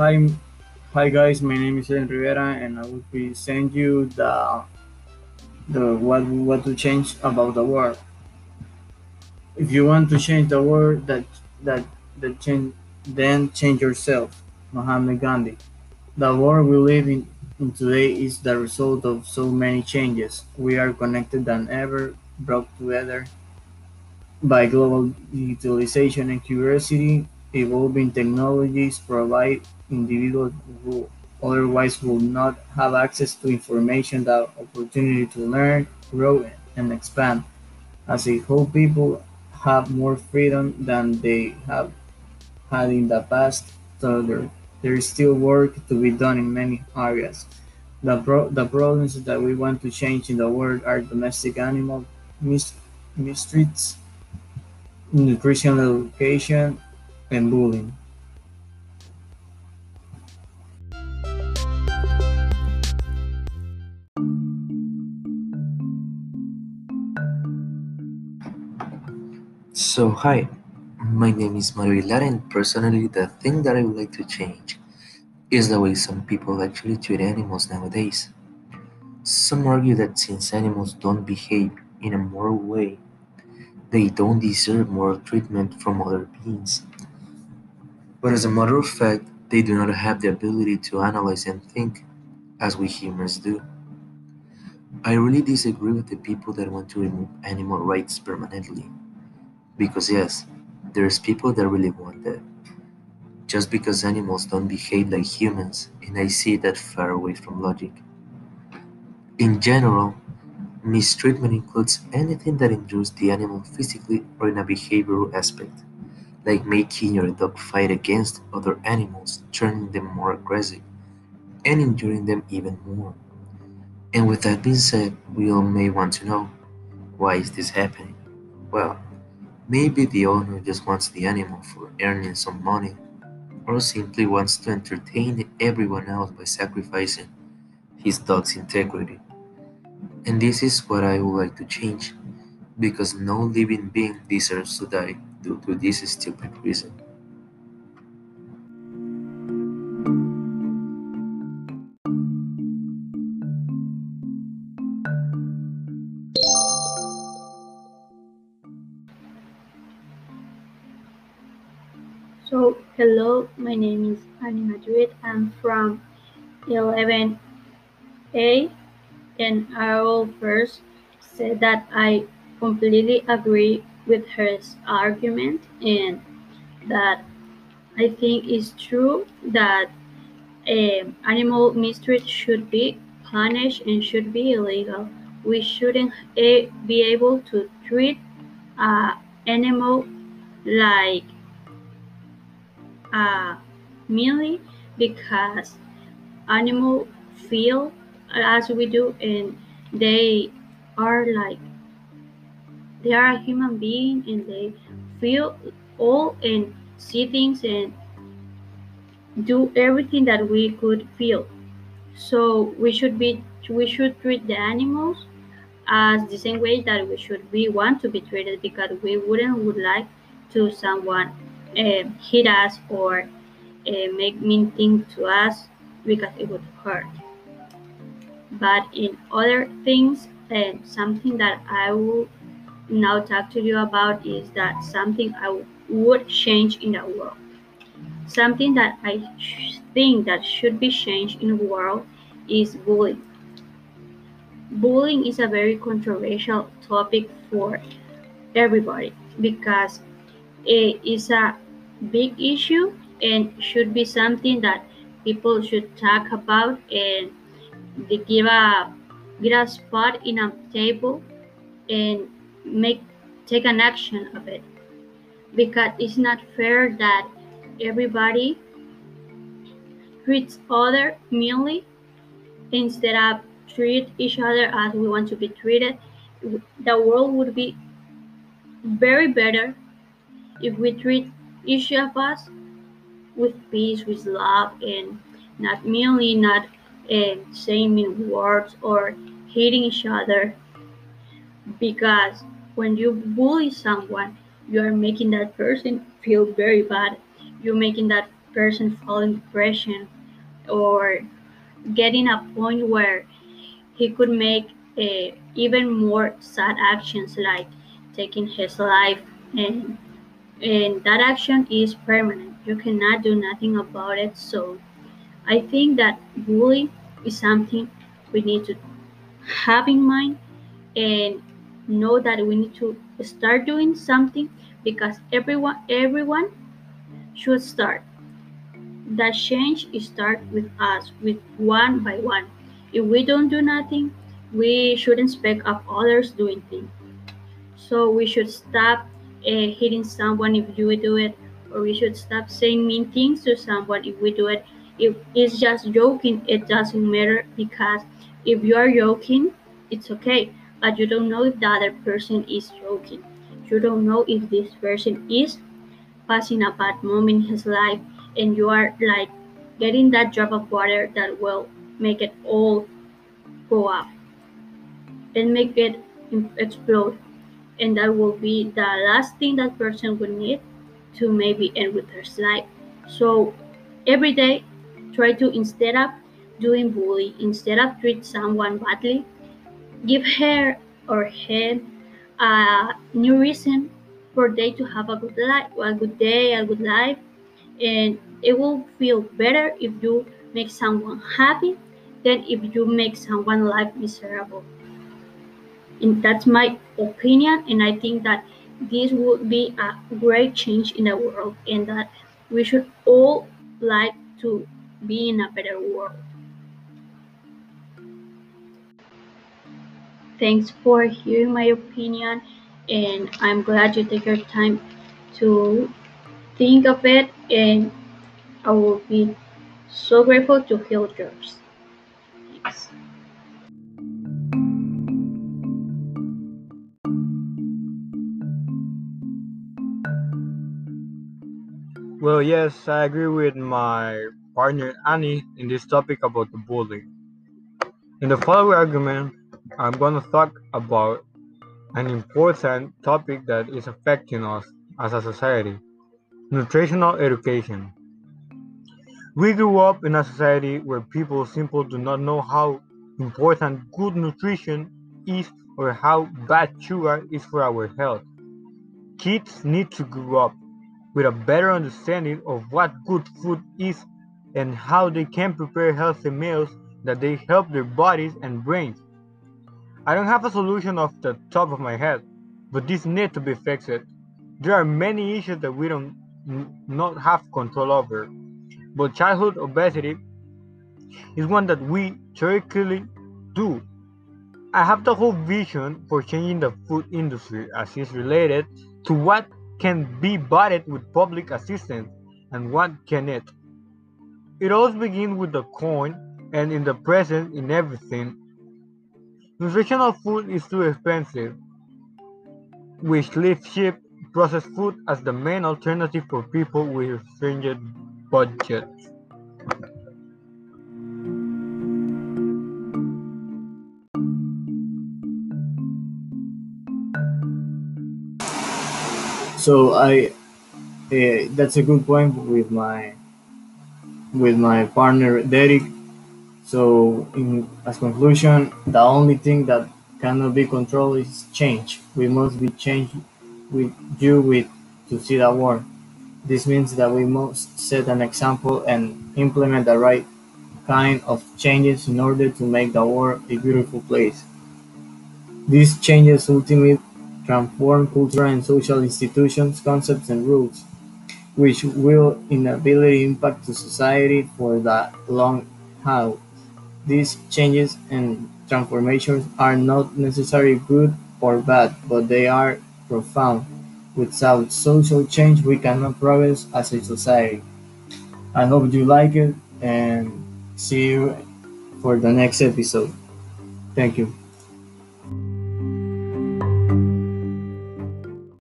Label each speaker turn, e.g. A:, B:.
A: Hi, hi guys. My name is Eden Rivera, and I will present you the the what we what to change about the world. If you want to change the world, that that that change, then change yourself. Mahatma Gandhi. The world we live in, in today is the result of so many changes. We are connected than ever, brought together by global digitalization and curiosity, evolving technologies provide individuals who otherwise would not have access to information the opportunity to learn, grow, and expand. As a whole, people have more freedom than they have had in the past, though there, there is still work to be done in many areas. The, pro- the problems that we want to change in the world are domestic animal mis- mistreats, nutritional education, and bullying.
B: So, hi, my name is Mario Hilar, and personally, the thing that I would like to change is the way some people actually treat animals nowadays. Some argue that since animals don't behave in a moral way, they don't deserve moral treatment from other beings. But as a matter of fact, they do not have the ability to analyze and think as we humans do. I really disagree with the people that want to remove animal rights permanently. Because, yes, there's people that really want that. Just because animals don't behave like humans, and I see that far away from logic. In general, mistreatment includes anything that injures the animal physically or in a behavioral aspect, like making your dog fight against other animals, turning them more aggressive, and injuring them even more. And with that being said, we all may want to know why is this happening? Well, maybe the owner just wants the animal for earning some money, or simply wants to entertain everyone else by sacrificing his dog's integrity. And this is what I would like to change, because no living being deserves to die due to this stupid reason.
C: So, hello, my name is Annie Madrid. I'm from 11A, and I will first say that I completely agree with her argument and that I think it's true that um, animal mistreat should be punished and should be illegal. We shouldn't eh, be able to treat an animal like uh, mainly because animals feel as we do and they are like they are a human being and they feel all and see things and do everything that we could feel. So we should be we should treat the animals as the same way that we should we want to be treated because we wouldn't would like to someone uh, hit us or uh, make mean things to us because it would hurt. But in other things, uh, something that I will now talk to you about is that something I would change in the world. Something that I think that should be changed in the world is bullying. Bullying is a very controversial topic for everybody because it is a big issue and should be something that people should talk about and they give a get a spot in a table and make take an action of it. Because it's not fair that everybody treats other meanly instead of treat each other as we want to be treated. The world would be very better if we treat each of us with peace, with love, and not merely not uh, saying mean words or hating each other. Because when you bully someone, you are making that person feel very bad. You're making that person fall in depression or getting a point where he could make uh, even more sad actions like taking his life and and that action is permanent. You cannot do nothing about it. So i think that bullying is something we need to have in mind and know that we need to start doing something because everyone everyone should start. That change start with us with one by one. If we don't do nothing we shouldn't expect of others doing things. So we should stop uh, hitting someone if you do it or we should stop saying mean things to someone if we do it. If it's just joking it doesn't matter because if you are joking it's okay but you don't know if the other person is joking. You don't know if this person is passing a bad moment in his life and you are like getting that drop of water that will make it all go up and make it explode and that will be the last thing that person will need to maybe end with her life so every day try to instead of doing bully instead of treat someone badly give her or him a new reason for they to have a good life a good day a good life. And it will feel better if you make someone happy than if you make someone life miserable and that's my opinion and i think that this would be a great change in the world and that we should all like to be in a better world. Thanks for hearing my opinion and i'm glad you take your time to think of it and i will be so grateful to hear yours
D: Well, yes, I agree with my partner Annie in this topic about the bullying. In the following argument, I'm going to talk about an important topic that is affecting us as a society nutritional education. We grew up in a society where people simply do not know how important good nutrition is or how bad sugar is for our health. Kids need to grow up with a better understanding of what good food is and how they can prepare healthy meals that they help their bodies and brains. I don't have a solution off the top of my head, but this needs to be fixed. There are many issues that we don't not have control over, but childhood obesity is one that we theoretically do. I have the whole vision for changing the food industry as it's related to what can be bought with public assistance and what can it. It all begins with the coin and in the present in everything. Nutritional food is too expensive, which leaves cheap processed food as the main alternative for people with stringent budgets.
A: So I, uh, that's a good point with my, with my partner Derek. So in as conclusion, the only thing that cannot be controlled is change. We must be changed with you with to see the world. This means that we must set an example and implement the right kind of changes in order to make the world a beautiful place. These changes ultimately transform cultural and social institutions, concepts, and rules, which will inevitably impact the society for the long haul. These changes and transformations are not necessarily good or bad, but they are profound. Without social change, we cannot progress as a society. I hope you like it and see you for the next episode. Thank you.